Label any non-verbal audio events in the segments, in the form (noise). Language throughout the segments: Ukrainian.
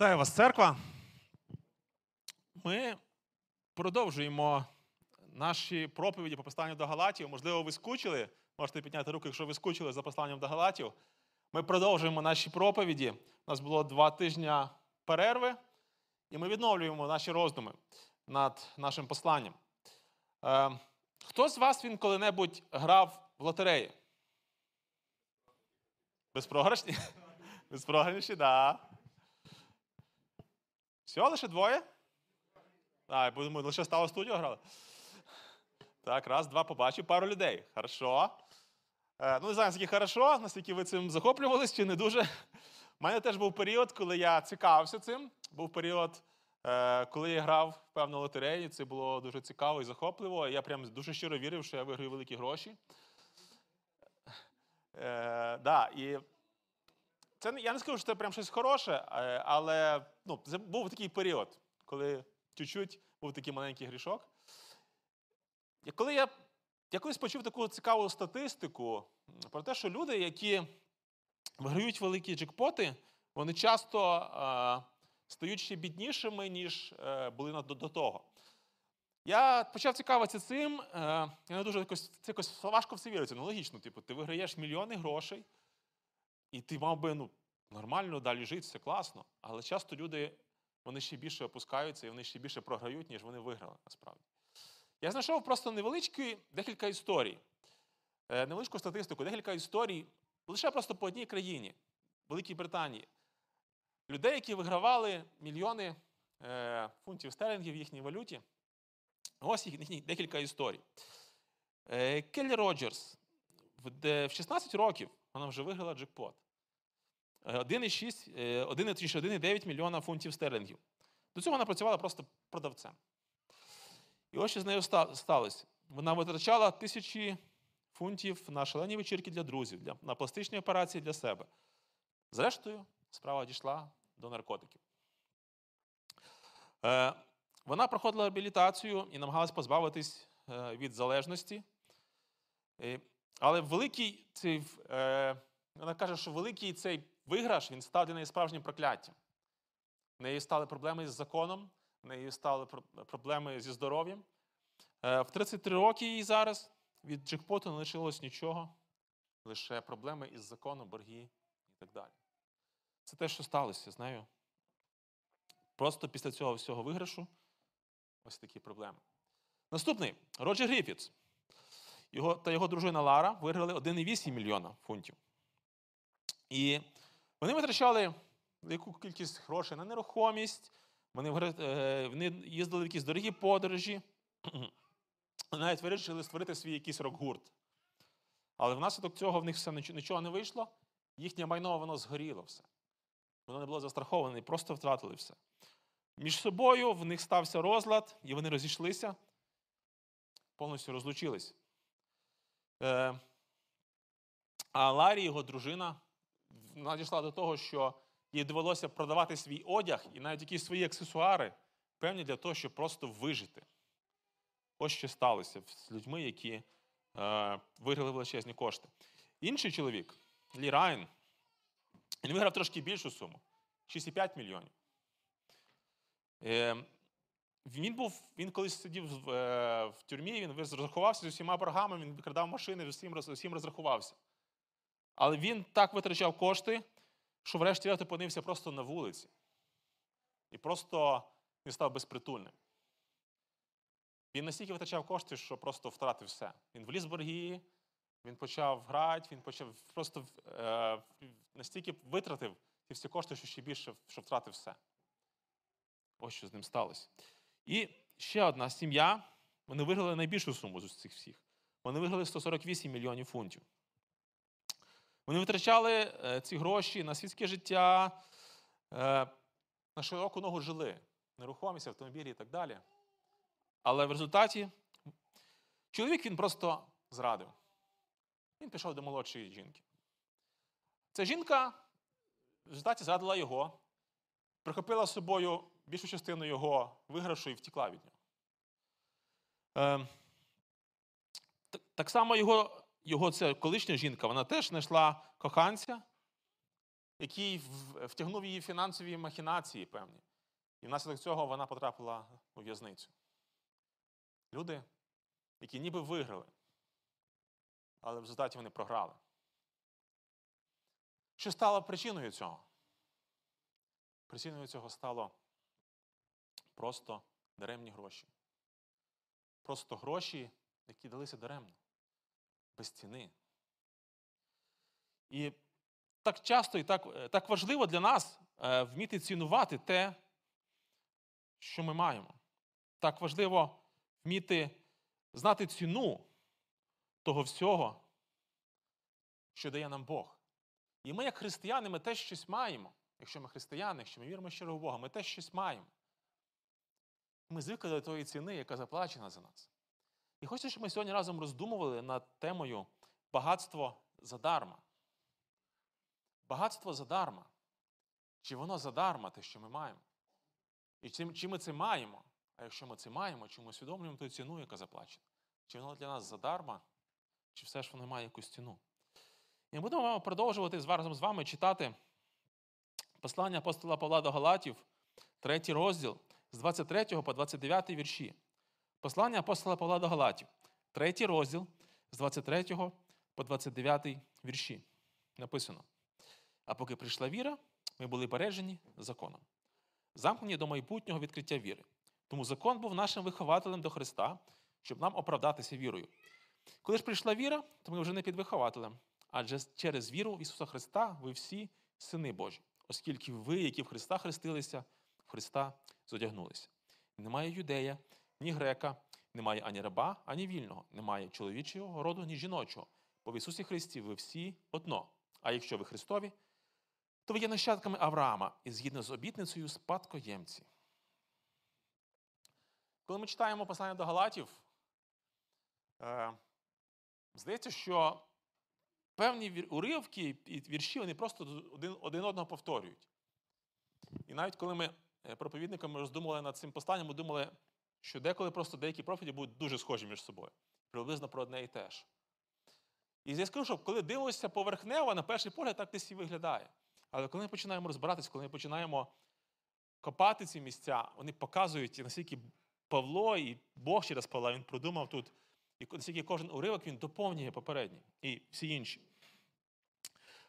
Вітаю вас, церква. Ми продовжуємо наші проповіді по посланню до Галатів. Можливо, ви скучили. Можете підняти руку, якщо ви скучили за посланням до Галатів. Ми продовжуємо наші проповіді. У нас було два тижні перерви, і ми відновлюємо наші роздуми над нашим посланням. Е, хто з вас він коли-небудь грав в лотереї? Безпрограшні? (laughs) Безпрограшні, так. Да. Все, лише двоє? Бо ми лише стало студію грали. Так, раз, два, побачив пару людей. Хорошо. Е, ну, не знаю, наскільки хорошо, наскільки ви цим захоплювались чи не дуже. У мене теж був період, коли я цікавився цим. Був період, е, коли я грав в певну лотерею. Це було дуже цікаво і захопливо. Я прям дуже щиро вірив, що я виграю великі гроші. Е, да, і це я не скажу, що це прям щось хороше, е, але ну, це був такий період, коли чуть-чуть був такий маленький грішок. І коли я, я колись почув таку цікаву статистику про те, що люди, які виграють великі джекпоти, вони часто е, стають ще біднішими, ніж е, були до, до того. Я почав цікавитися цим. Е, я не дуже якось, це якось важко в це віриться. Ну, логічно, типу, ти виграєш мільйони грошей, і ти мав би ну, нормально далі жити, все класно. Але часто люди вони ще більше опускаються і вони ще більше програють, ніж вони виграли насправді. Я знайшов просто невеличкі декілька історій, е, невеличку статистику, декілька історій лише просто по одній країні, Великій Британії. Людей, які вигравали мільйони е, фунтів стерлінгів в їхній валюті. Ось їх декілька історій. Е, Келлі Роджерс в 16 років вона вже виграла джекпот. Е, 1,6, е, 1,3, 1,9 мільйона фунтів стерлінгів. До цього вона працювала просто продавцем. І ось що з нею сталося. Вона витрачала тисячі фунтів на шалені вечірки для друзів, для, на пластичні операції для себе. Зрештою, справа дійшла до наркотиків. Е, вона проходила реабілітацію і намагалась позбавитись е, від залежності. Але великий цей, е, вона каже, що великий цей виграш він став для неї справжнім прокляттям. В неї стали проблеми з законом, в неї стали проблеми зі здоров'ям. Е, В 33 роки їй зараз від джекпоту не лишилось нічого, лише проблеми із законом, борги і так далі. Це те, що сталося з нею. Просто після цього всього виграшу ось такі проблеми. Наступний Роджер Гріфітс. Його та його дружина Лара виграли 1,8 мільйона фунтів. І вони витрачали велику кількість грошей на нерухомість, вони, е, вони їздили в якісь дорогі подорожі, (clears throat) навіть вирішили створити свій якийсь рок-гурт. Але внаслідок цього в них все нічого, не вийшло, їхнє майно воно згоріло все. Воно не було застраховане, і просто втратили все. Між собою в них стався розлад, і вони розійшлися, повністю розлучились. Е, а Ларі, його дружина, вона дійшла до того, що їй довелося продавати свій одяг і навіть якісь свої аксесуари, певні для того, щоб просто вижити. Ось що сталося з людьми, які е, виграли величезні кошти. Інший чоловік, Лі Райан, він виграв трошки більшу суму 6,5 мільйонів. Він був, він колись сидів в, е, в тюрмі, він розрахувався з усіма боргами, він викрадав машини, з усім розрахувався. Але він так витрачав кошти, що врешті-решт опинився просто на вулиці. І просто він став безпритульним. Він настільки витрачав кошти, що просто втратив все. Він вліз в борги, він почав грати, він почав просто е, настільки витратив ці всі кошти, що ще більше що втратив все. Ось що з ним сталося. І ще одна сім'я. Вони виграли найбільшу суму з цих всіх. Вони виграли 148 мільйонів фунтів. Вони витрачали е, ці гроші на світське життя, е, на широку ногу жили, нерухомість, автомобілі і так далі. Але в результаті чоловік він просто зрадив. Він пішов до молодшої жінки. Ця жінка в результаті зрадила його, прихопила з собою більшу частину його виграшу і втекла від нього. Е, так само його, його це колишня жінка, вона теж знайшла коханця, який втягнув її в фінансові махінації певні. І внаслідок цього вона потрапила у в'язницю. Люди, які ніби виграли, але в результаті вони програли. Що стало причиною цього? Причиною цього стало просто даремні гроші. Просто гроші, які далися даремно, без ціни. І так часто і так, е, так важливо для нас е, вміти цінувати те, що ми маємо. Так важливо вміти знати ціну того всього, що дає нам Бог. І ми, як християни, ми теж щось маємо. Якщо ми християни, якщо ми віримо щиро в Бога, ми теж щось маємо. Ми звикли до тої ціни, яка заплачена за нас. І хочу, щоб ми сьогодні разом роздумували над темою багатство задарма. Багатство задарма. Чи воно задарма, те, що ми маємо? І чи, чи ми це маємо? А якщо ми це маємо, чи ми усвідомлюємо ту ціну, яка заплачена? Чи воно для нас задарма, чи все ж воно має якусь ціну? І ми будемо продовжувати разом з вами читати послання апостола Павла до Галатів, третій розділ, з 23 по 29 вірші. Послання апостола Павла до Галатів, третій розділ, з 23 по 29 вірші. Написано: А поки прийшла віра, ми були бережені законом, замкнені до майбутнього відкриття віри. Тому закон був нашим вихователем до Христа, щоб нам оправдатися вірою. Коли ж прийшла віра, то ми вже не під вихователем, адже через віру в Ісуса Христа ви всі сини Божі, оскільки ви, які в Христа хрестилися, в Христа зодягнулися. Немає юдея, ні грека, немає ані раба, ані вільного, немає чоловічого роду, ні жіночого. Бо в Ісусі Христі ви всі одно. А якщо ви Христові, то ви є нащадками Авраама і згідно з обітницею спадкоємці. Коли ми читаємо послання до Галатів, е, здається, що певні уривки і вірші вони просто один, один одного повторюють. І навіть коли ми проповідниками роздумували над цим посланням, ми думали, що деколи просто деякі проповіді будуть дуже схожі між собою, приблизно про одне і те ж. І скажу, що коли дивишся поверхнево, на перший погляд так десь і виглядає. Але коли ми починаємо розбиратися, коли ми починаємо копати ці місця, вони показують, наскільки Павло і Бог через Павла він продумав тут, і наскільки кожен уривок він доповнює попередній і всі інші.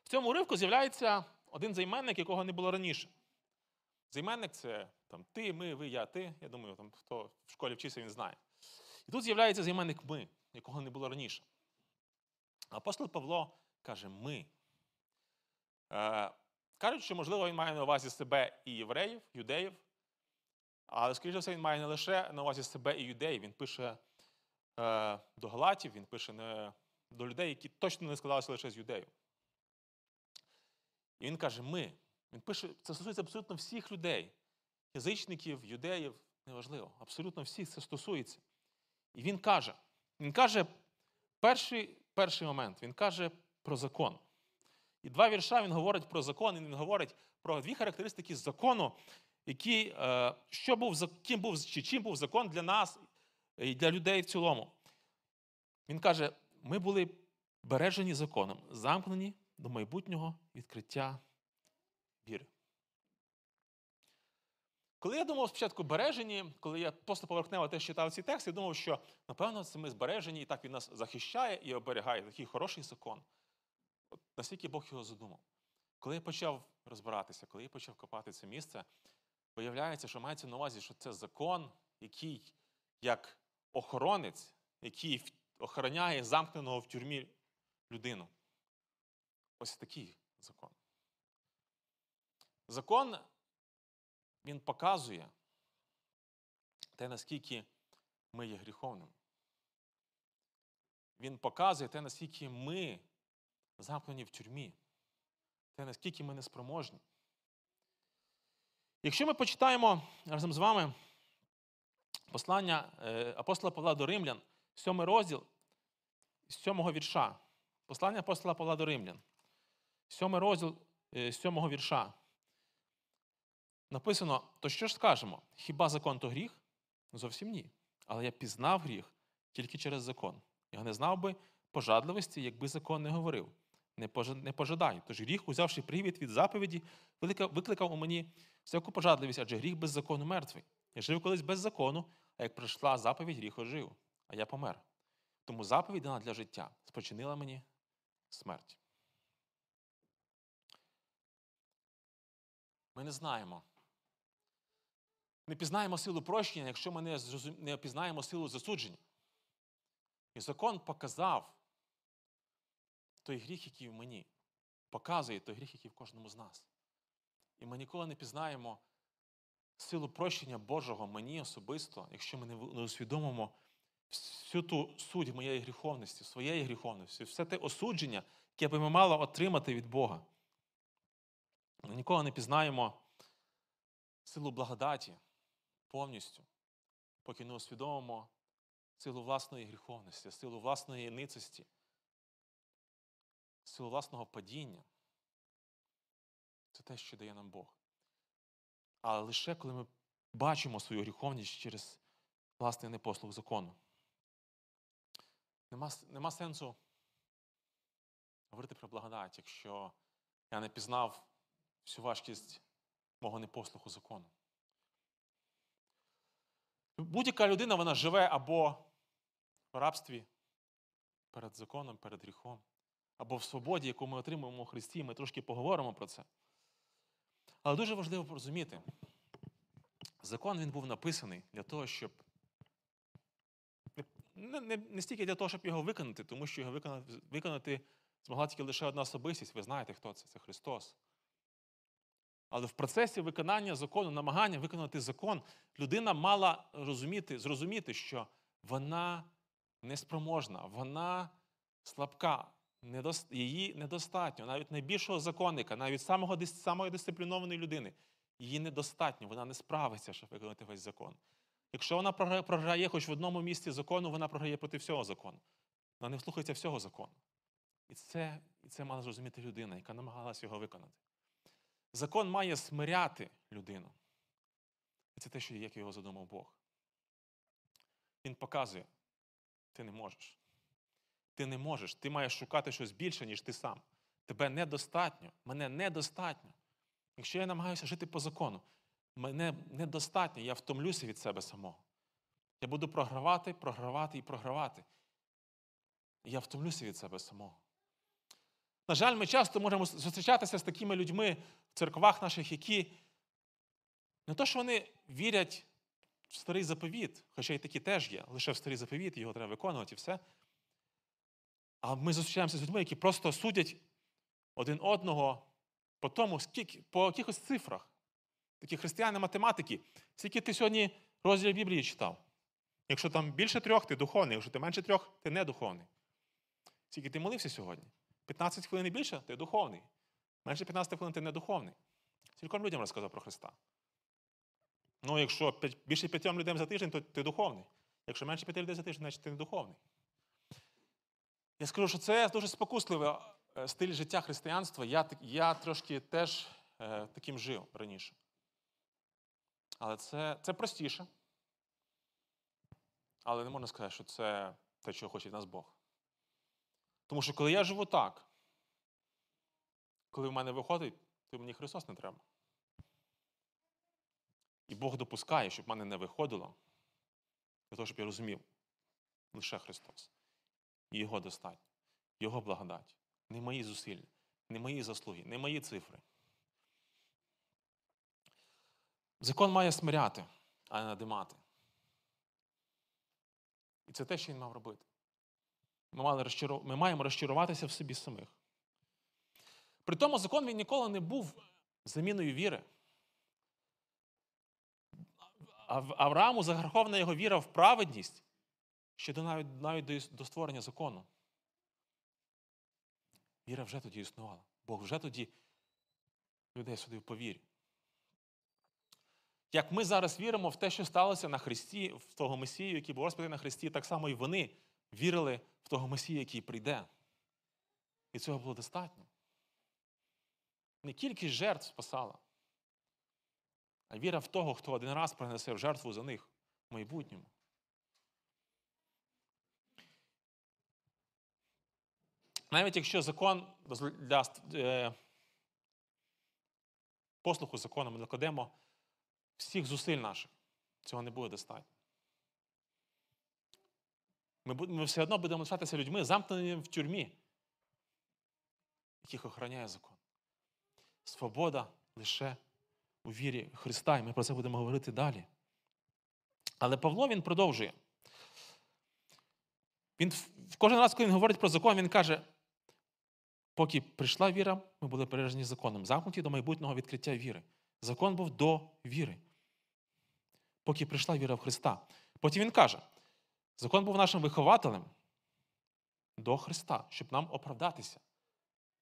В цьому уривку з'являється один займенник, якого не було раніше. Займенник це там, ти, ми, ви, я, ти. Я думаю, там, хто в школі вчився, він знає. І тут з'являється займенник ми, якого не було раніше. Апостол Павло каже ми. Е, кажуть, що, можливо, він має на увазі себе і євреїв, юдеїв, але, скоріше все, він має не лише на увазі себе і юдеїв. Він пише е, до Галатів, він пише не, до людей, які точно не складалися лише з юдеїв. І він каже: ми. Він пише, це стосується абсолютно всіх людей, язичників, юдеїв, неважливо, абсолютно всіх це стосується. І він каже: він каже перший, перший момент, він каже про закон. І два вірша він говорить про закон, і він говорить про дві характеристики закону, які, е, що був, ким був, чи чим був закон для нас і для людей в цілому. Він каже: ми були бережені законом, замкнені до майбутнього відкриття віри. Коли я думав спочатку бережені, коли я просто поверхнево теж читав ці тексти, я думав, що напевно це ми збережені, і так він нас захищає і оберігає. Такий хороший закон. От наскільки Бог його задумав. Коли я почав розбиратися, коли я почав копати це місце, виявляється, що мається на увазі, що це закон, який як охоронець, який охороняє замкненого в тюрмі людину. Ось такий закон. Закон він показує те, наскільки ми є гріховними. Він показує те, наскільки ми замкнені в тюрмі, те, наскільки ми неспроможні. Якщо ми почитаємо разом з вами послання е, апостола Павла до Римлян, сьомий розділ з сьомого вірша. Послання апостола Павла до Римлян, сьомий розділ е, з сьомого вірша. Написано: то що ж скажемо? Хіба закон то гріх? Зовсім ні. Але я пізнав гріх тільки через закон. Я не знав би пожадливості, якби закон не говорив. не пожа- пожадай. Тож гріх, узявши привід від заповіді, викликав у мені всяку пожадливість, адже гріх без закону мертвий. Я жив колись без закону, а як прийшла заповідь, гріх ожив, а я помер. Тому заповідь дана для життя спочинила мені смерть. Ми не знаємо. Не пізнаємо силу прощення, якщо ми не, опізнаємо силу засудження. І закон показав той гріх, який в мені, показує той гріх, який в кожному з нас. І ми ніколи не пізнаємо силу прощення Божого мені особисто, якщо ми не усвідомимо всю ту суть моєї гріховності, своєї гріховності, все те осудження, яке би ми мали отримати від Бога. Ми ніколи не пізнаємо силу благодаті повністю, поки не усвідомимо силу власної гріховності, силу власної ницості, силу власного падіння. Це те, що дає нам Бог. Але лише коли ми бачимо свою гріховність через власний непослух закону. Нема, нема сенсу говорити про благодать, якщо я не пізнав всю важкість мого непослуху закону. Будь-яка людина вона живе або в рабстві перед законом, перед гріхом, або в свободі, яку ми отримуємо у Христі. Ми трошки поговоримо про це. Але дуже важливо порозуміти, закон він був написаний для того, щоб не, не, не стільки для того, щоб його виконати, тому що його виконати, виконати змогла тільки лише одна особистість. Ви знаєте, хто це? Це Христос. Але в процесі виконання закону, намагання виконати закон, людина мала розуміти, зрозуміти, що вона неспроможна, вона слабка, її недостатньо. Навіть найбільшого законника, навіть самого, самої дисциплінованої людини, її недостатньо, вона не справиться, щоб виконати весь закон. Якщо вона програє, хоч в одному місці закону, вона програє проти всього закону. Вона не слухається всього закону. І це, і це мала зрозуміти людина, яка намагалася його виконати. Закон має смиряти людину. Це те, що як його задумав Бог. Він показує, ти не можеш. Ти не можеш. Ти маєш шукати щось більше, ніж ти сам. Тебе недостатньо. Мене недостатньо. Якщо я намагаюся жити по закону, мене недостатньо, я втомлюся від себе самого. Я буду програвати, програвати і програвати. Я втомлюся від себе самого. На жаль, ми часто можемо зустрічатися з такими людьми в церквах наших, які не то, що вони вірять в старий заповіт, хоча й такі теж є, лише в старий заповіт, його треба виконувати і все. А ми зустрічаємося з людьми, які просто судять один одного по тому, скільки, по якихось цифрах. Такі християни математики, скільки ти сьогодні розділ Біблії читав. Якщо там більше трьох, ти духовний, якщо ти менше трьох, ти не духовний. Скільки ти молився сьогодні? 15 хвилин і більше ти духовний. Менше 15 хвилин ти не духовний. Скільком людям розказав про Христа. Ну, якщо більше п'ятьом людям за тиждень, то ти духовний. Якщо менше п'яти людей за тиждень, значить ти не духовний. Я скажу, що це дуже спокусливий е, стиль життя християнства. Я, я трошки теж е, таким жив раніше. Але це, це простіше. Але не можна сказати, що це те, чого хоче від нас Бог. Тому що коли я живу так, коли в мене виходить, то мені Христос не треба. І Бог допускає, щоб в мене не виходило, для того, щоб я розумів лише Христос. І Його достатньо, Його благодать. Не мої зусилля, не мої заслуги, не мої цифри. Закон має смиряти, а не надимати. І це те, що він мав робити. Ми, мали розчару... Ми маємо розчаруватися в собі самих. При тому закон він ніколи не був заміною віри. В Аврааму заграхована його віра в праведність ще до навіть, навіть до, створення закону. Віра вже тоді існувала. Бог вже тоді людей судив по вірі. Як ми зараз віримо в те, що сталося на Христі, в того Месію, який був розпитий на Христі, так само і вони вірили в того Месію, який прийде. І цього було достатньо. Не кількість жертв спасала, а віра в того, хто один раз принесе в жертву за них в майбутньому. Навіть якщо закон для е, послуху закону ми докладемо всіх зусиль наших, цього не буде достатньо. Ми, ми все одно будемо лишатися людьми, замкненими в тюрмі, яких охороняє закон. Свобода лише у вірі Христа, і ми про це будемо говорити далі. Але Павло він продовжує. Він кожен раз, коли він говорить про закон, він каже: поки прийшла віра, ми були переражені законом, замкнуті до майбутнього відкриття віри. Закон був до віри. Поки прийшла віра в Христа. Потім він каже: закон був нашим вихователем до Христа, щоб нам оправдатися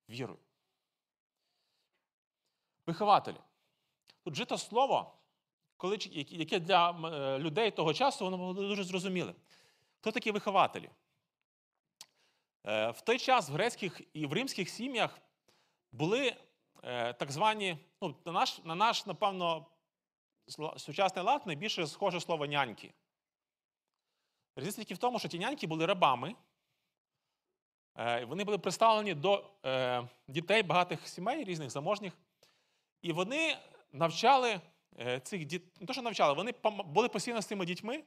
вірою. Вихователі. Тут жито слово, коли, яке- для е, людей того часу воно було дуже зрозуміле. Хто такі вихователі? Е, В той час в грецьких і в римських сім'ях були е, так звані, ну, на наш, на наш, напевно, сучасний лад найбільше схоже слово няньки. Різниця тільки в тому, що ті няньки були рабами, е, вони були представлені до е, дітей багатих сімей, різних заможніх, і вони навчали е, цих дітей, не то, що навчали, вони були постійно з цими дітьми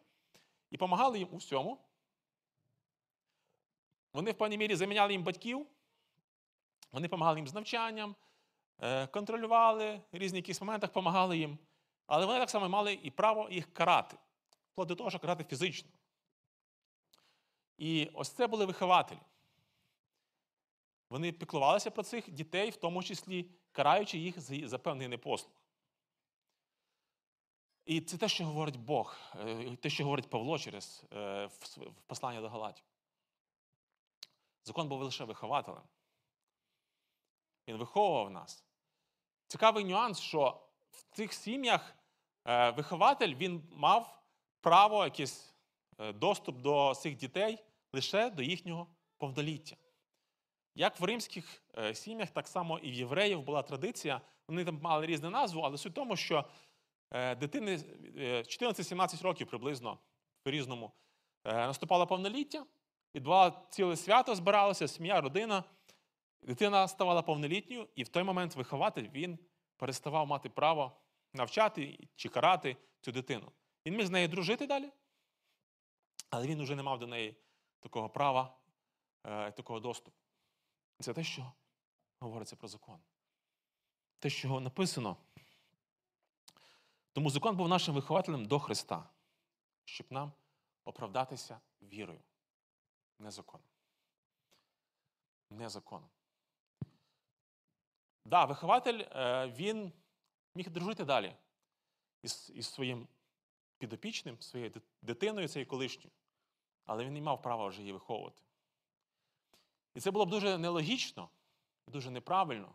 і допомагали їм у всьому. Вони в певній мірі заміняли їм батьків, вони допомагали їм з навчанням, контролювали різні якісь моментах, допомагали їм. Але вони так само мали і право їх карати, вплоть до того, що карати фізично. І ось це були вихователі. Вони піклувалися про цих дітей, в тому числі караючи їх за певний непослух. І це те, що говорить Бог, е, те, що говорить Павло через е, в посланні до Галатів. Закон був лише вихователем. Він виховував нас. Цікавий нюанс, що в цих сім'ях е, вихователь він мав право, якийсь е, доступ до цих дітей лише до їхнього повноліття. Як в римських е, сім'ях, так само і в євреїв була традиція. Вони там мали різну назву, але суть в тому, що е, дитини е, 14-17 років приблизно по-різному е, наступало повноліття, і два ціле свято збиралося, сім'я, родина. Дитина ставала повнолітньою, і в той момент вихователь він переставав мати право навчати чи карати цю дитину. Він міг з нею дружити далі, але він вже не мав до неї такого права, е, такого доступу. Це те, що говориться про закон. Те, що написано. Тому закон був нашим вихователем до Христа, щоб нам оправдатися вірою. Не законом. Не законом. Да, вихователь е, він міг дружити далі із, із своїм підопічним, своєю дит- дитиною, цією колишньою, але він не мав права вже її виховувати. І це було б дуже нелогічно, дуже неправильно,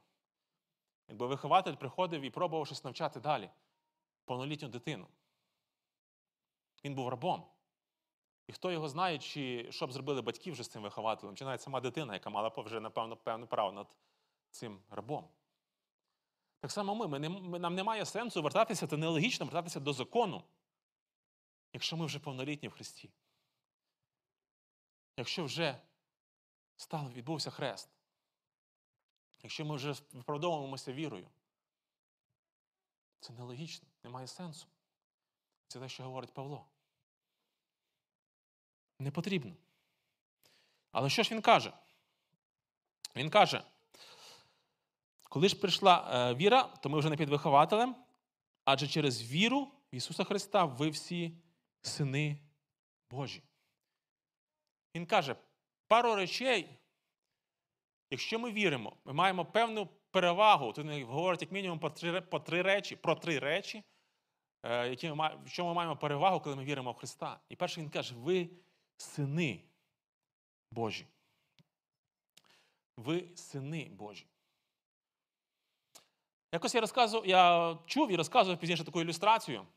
якби вихователь приходив і пробував щось навчати далі повнолітню дитину. Він був рабом. І хто його знає, чи що б зробили батьки вже з цим вихователем, чи навіть сама дитина, яка мала вже, напевно, певне право над цим рабом. Так само ми, ми, не, ми нам немає сенсу вертатися, це нелогічно вертатися до закону, якщо ми вже повнолітні в Христі. Якщо вже став, відбувся хрест, якщо ми вже виправдовуємося вірою, це нелогічно, немає сенсу. Це те, що говорить Павло. Не потрібно. Але що ж він каже? Він каже, коли ж прийшла е, віра, то ми вже не під вихователем, адже через віру в Ісуса Христа ви всі сини Божі. Він каже, пару речей, якщо ми віримо, ми маємо певну перевагу. Тут він говорить як мінімум по три, по три речі, про три речі, е, які ми, в чому ми маємо перевагу, коли ми віримо в Христа. І перше він каже, ви сини Божі. Ви сини Божі. Якось я розказував, я чув і розказував пізніше таку ілюстрацію.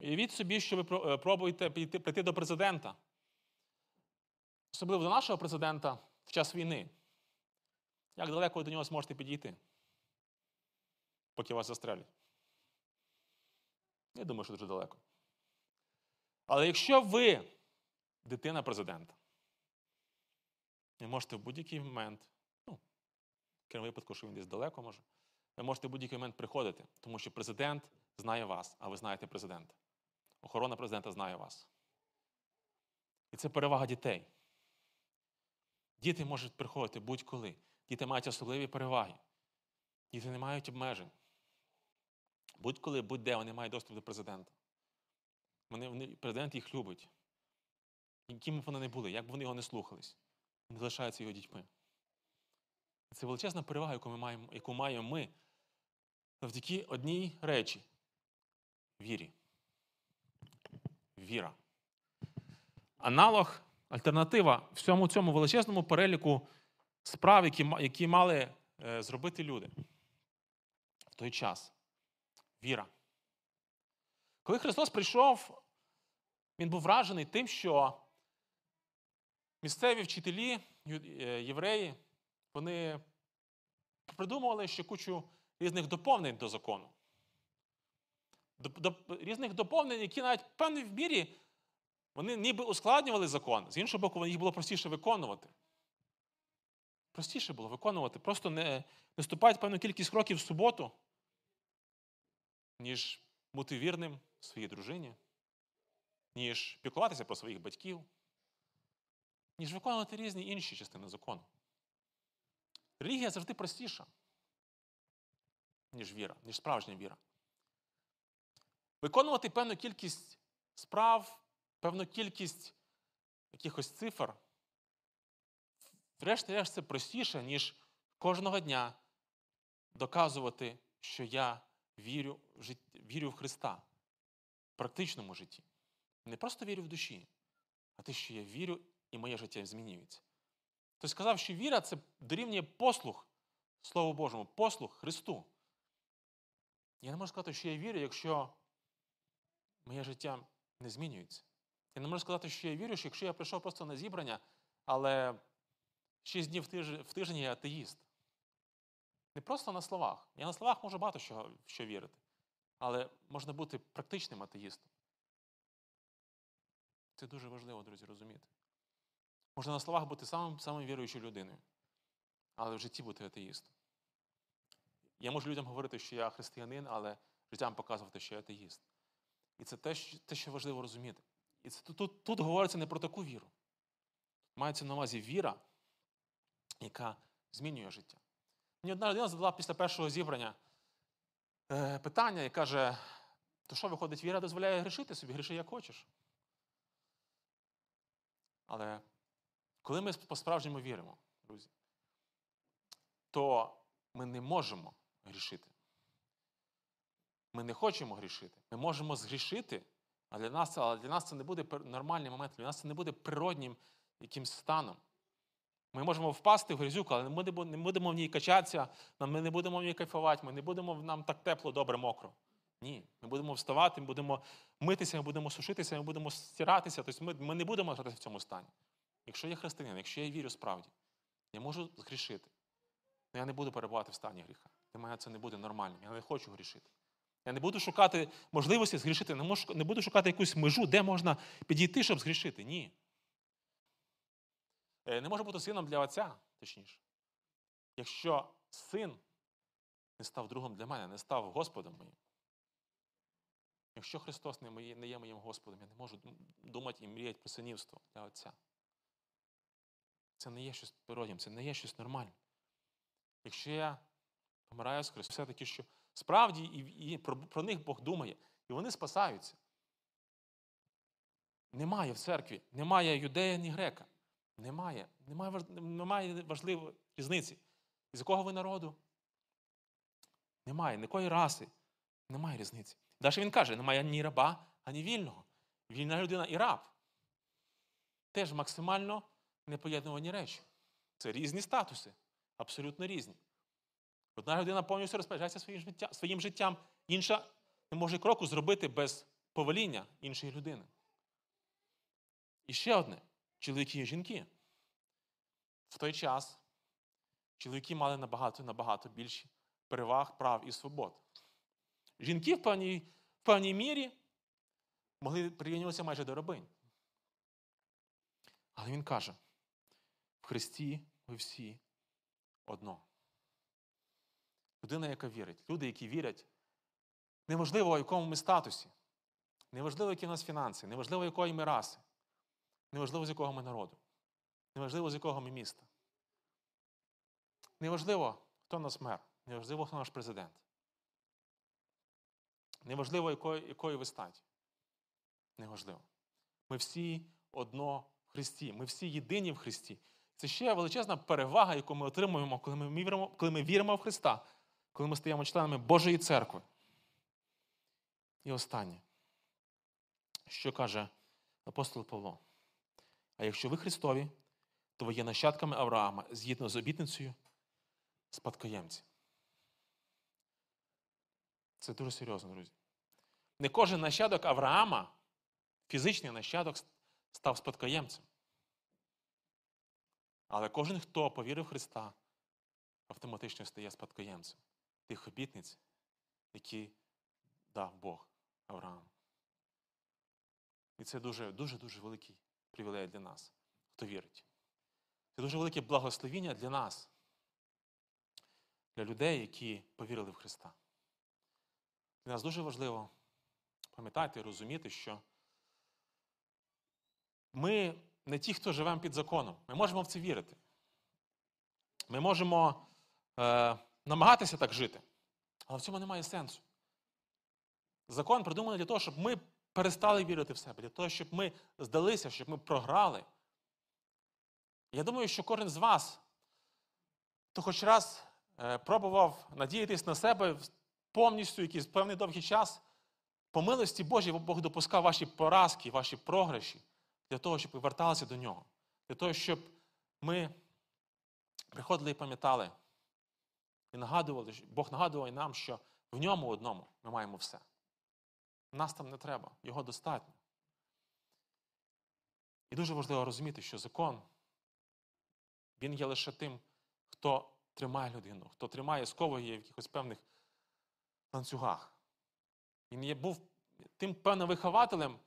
Уявіть собі, що ви е, пробуєте прийти до президента. Особливо до нашого президента в час війни. Як далеко ви до нього зможете підійти, поки вас застрелять? Я думаю, що дуже далеко. Але якщо ви дитина президента, ви можете в будь-який момент, ну, крім випадку, що він десь далеко може, ви можете в будь-який момент приходити, тому що президент знає вас, а ви знаєте президента. Охорона президента знає вас. І це перевага дітей. Діти можуть приходити будь-коли. Діти мають особливі переваги. Діти не мають обмежень. Будь-коли, будь-де вони мають доступ до президента. Вони, вони, Президент їх любить. Якими б вони не були, як б вони його не слухались, вони залишаються його дітьми. Це величезна перевага, яку ми маємо, яку маємо ми завдяки одній речі вірі. Віра. Аналог, альтернатива всьому цьому величезному переліку справ, які, які мали е, зробити люди в той час. Віра. Коли Христос прийшов, Він був вражений тим, що місцеві вчителі, е, євреї, вони придумували ще кучу різних доповнень до закону. Різних доповнень, які навіть в певній мірі вони ніби ускладнювали закон. З іншого боку, їх було простіше виконувати. Простіше було виконувати. Просто не, ступати певну кількість кроків в суботу, ніж бути вірним своїй дружині, ніж піклуватися про своїх батьків, ніж виконувати різні інші частини закону. Релігія завжди простіша, ніж віра, ніж справжня віра. Виконувати певну кількість справ, певну кількість якихось цифр, врешті-решт це простіше, ніж кожного дня доказувати, що я вірю в, жит... вірю в Христа в практичному житті. Не просто вірю в душі, а те, що я вірю, і моє життя змінюється. Хтось сказав, що віра це дорівнює послух Слову Божому, послух Христу. Я не можу сказати, що я вірю, якщо моє життя не змінюється. Я не можу сказати, що я вірю, що якщо я прийшов просто на зібрання, але шість днів в тиждень я атеїст. Не просто на словах. Я на словах можу багато що, що вірити. Але можна бути практичним атеїстом. Це дуже важливо, друзі, розуміти. Можна на словах бути самим самим віруючою людиною, але в житті бути атеїстом. Я можу людям говорити, що я християнин, але життям показувати, що я атеїст. І це те, що, те, що важливо розуміти. І це тут, тут, говориться не про таку віру. Мається на увазі віра, яка змінює життя. Мені одна людина задала після першого зібрання е, питання і каже: то що виходить, віра дозволяє грішити собі, гріши як хочеш. Але коли ми по-справжньому віримо, друзі, то ми не можемо грішити. Ми не хочемо грішити. Ми можемо згрішити, а для нас, але для нас це не буде нормальний момент, для нас це не буде природнім якимсь станом. Ми можемо впасти в грязюку, але ми не будемо в ній качатися, ми не будемо в ній кайфувати, ми не будемо нам так тепло, добре, мокро. Ні. Ми будемо вставати, ми будемо митися, ми будемо сушитися, ми будемо стиратися. Тобто ми, ми не будемо гратися в цьому стані. Якщо я християнин, якщо я вірю справді, я можу згрішити. але я не буду перебувати в стані гріха. Для мене це не буде нормальним. Я не хочу грішити. Я не буду шукати можливості згрішити, не, буду шукати якусь межу, де можна підійти, щоб згрішити. Ні. Е, не може бути сином для отця, точніше. Якщо син не став другом для мене, не став Господом моїм. Якщо Христос не є моїм Господом, я не можу думати і мріяти про синівство для Отця. Це не є щось природнім, це не є щось нормальне. Якщо я помираю з Христом, все-таки, що справді і, і про, про них Бог думає, і вони спасаються. Немає в церкві, немає юдея, ні грека. Немає. Немає немає важливої різниці. З якого ви народу? Немає. Якої раси? Немає різниці. Далі він каже: немає ні раба, ані вільного. Вільна людина і раб. Теж максимально непоєднувані речі. Це різні статуси, абсолютно різні. Одна людина повністю розпоряджається своїм життям, своїм життям, інша не може кроку зробити без повеління іншої людини. І ще одне чоловіки і жінки. В той час чоловіки мали набагато набагато більше переваг, прав і свобод. Жінки в певній, в певній мірі могли прирівнюватися майже до рабинь. Але він каже: В Христі ви всі одно. Людина, яка вірить. Люди, які вірять, неважливо, в якому ми статусі, неважливо, які в нас фінанси, неважливо, якої ми раси, неважливо, з якого ми народу, неважливо, з якого ми міста. Неважливо, хто нас мер, неважливо, хто наш президент. Неважливо, якої, якої ви статі. Неважливо. Ми всі одно в Христі. Ми всі єдині в Христі. Це ще величезна перевага, яку ми отримуємо, коли ми віримо, коли ми віримо в Христа, коли ми стаємо членами Божої церкви. І останнє, що каже апостол Павло? А якщо ви Христові, то ви є нащадками Авраама згідно з обітницею спадкоємці. Це дуже серйозно, друзі. Не кожен нащадок Авраама, фізичний нащадок, став спадкоємцем. Але кожен, хто повірив в Христа, автоматично стає спадкоємцем тих обітниць, які дав Бог Аврааму. І це дуже дуже дуже великий привілей для нас, хто вірить. Це дуже велике благословіння для нас, для людей, які повірили в Христа. Для нас дуже важливо пам'ятати і розуміти, що ми не ті, хто живемо під законом. Ми можемо в це вірити. Ми можемо е, намагатися так жити, але в цьому немає сенсу. Закон придуманий для того, щоб ми перестали вірити в себе, для того, щоб ми здалися, щоб ми програли. Я думаю, що кожен з вас, хто хоч раз е, пробував надіятись на себе повністю якийсь певний довгий час, по милості Божій Бог допускав ваші поразки, ваші програші для того, щоб ви верталися до нього. Для того, щоб ми приходили і пам'ятали, і нагадували, Бог нагадував нам, що в ньому одному ми маємо все. Нас там не треба, його достатньо. І дуже важливо розуміти, що закон, він є лише тим, хто тримає людину, хто тримає, сковує в якихось певних ланцюгах. Він є, був тим певним вихователем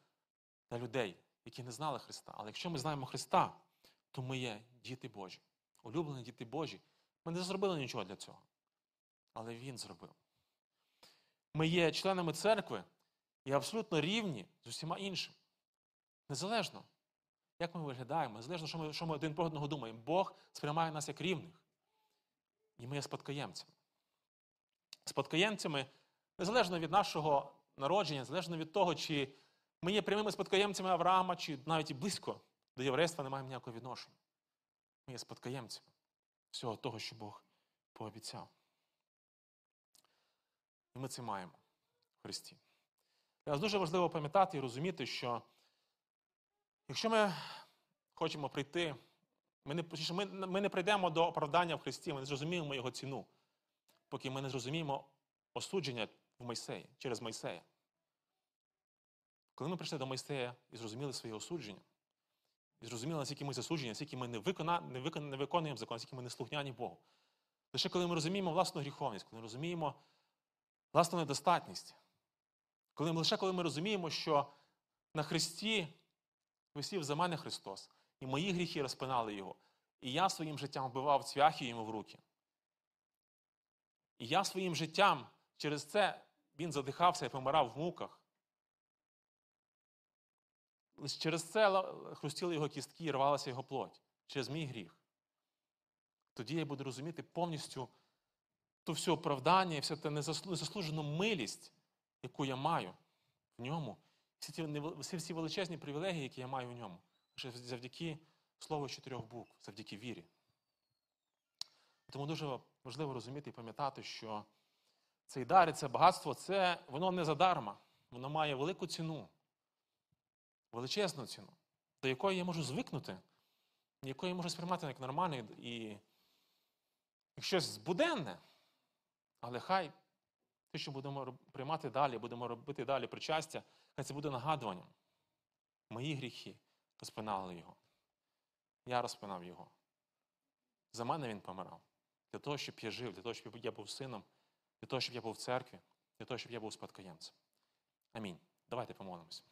для людей, які не знали Христа. Але якщо ми знаємо Христа, то ми є діти Божі, улюблені діти Божі. Ми не зробили нічого для цього. Але Він зробив. Ми є членами церкви і абсолютно рівні з усіма іншими. Незалежно, як ми виглядаємо, незалежно, що ми, що ми один про одного думаємо, Бог сприймає нас як рівних. І ми є спадкоємцями. Спадкоємцями незалежно від нашого народження, незалежно від того, чи ми є прямими спадкоємцями Авраама, чи навіть і близько до єврейства не маємо ніякого відношення. Ми є спадкоємцями всього того, що Бог пообіцяв. І ми це маємо в Христі. Для нас дуже важливо пам'ятати і розуміти, що якщо ми хочемо прийти, ми не, ми, ми не прийдемо до оправдання в Христі, ми не зрозуміємо його ціну, поки ми не зрозуміємо осудження в Мойсеї, через Мойсея. Коли ми прийшли до Мойсея і зрозуміли своє осудження, і зрозуміли, наскільки ми засуджені, наскільки ми не, викона, не, викона, не виконуємо закон, наскільки ми не слухняні Богу. Лише коли ми розуміємо власну гріховність, коли ми розуміємо власну недостатність, коли лише коли ми розуміємо, що на Христі висів за мене Христос, і мої гріхи розпинали Його, і я своїм життям вбивав цвяхи йому в руки. І я своїм життям через це він задихався і помирав в муках. Через це хрустіли його кістки і рвалася його плоть, через мій гріх. Тоді я буду розуміти повністю ту всю оправдання і всю ту незаслужену милість, яку я маю в ньому, всі ті всі, всі величезні привілегії, які я маю в ньому, завдяки слову чотирьох букв, завдяки вірі. Тому дуже важливо розуміти і пам'ятати, що цей дар і це багатство, це воно не задарма, воно має велику ціну величезну ціну, до якої я можу звикнути, якої я можу сприймати як нормальне і як щось буденне. Але хай те, що будемо приймати далі, будемо робити далі причастя, хай це буде нагадуванням. Мої гріхи розпинали його. Я розпинав його. За мене він помирав. Для того, щоб я жив, для того, щоб я був сином, для того, щоб я був в церкві, для того, щоб я був спадкоємцем. Амінь. Давайте помолимось.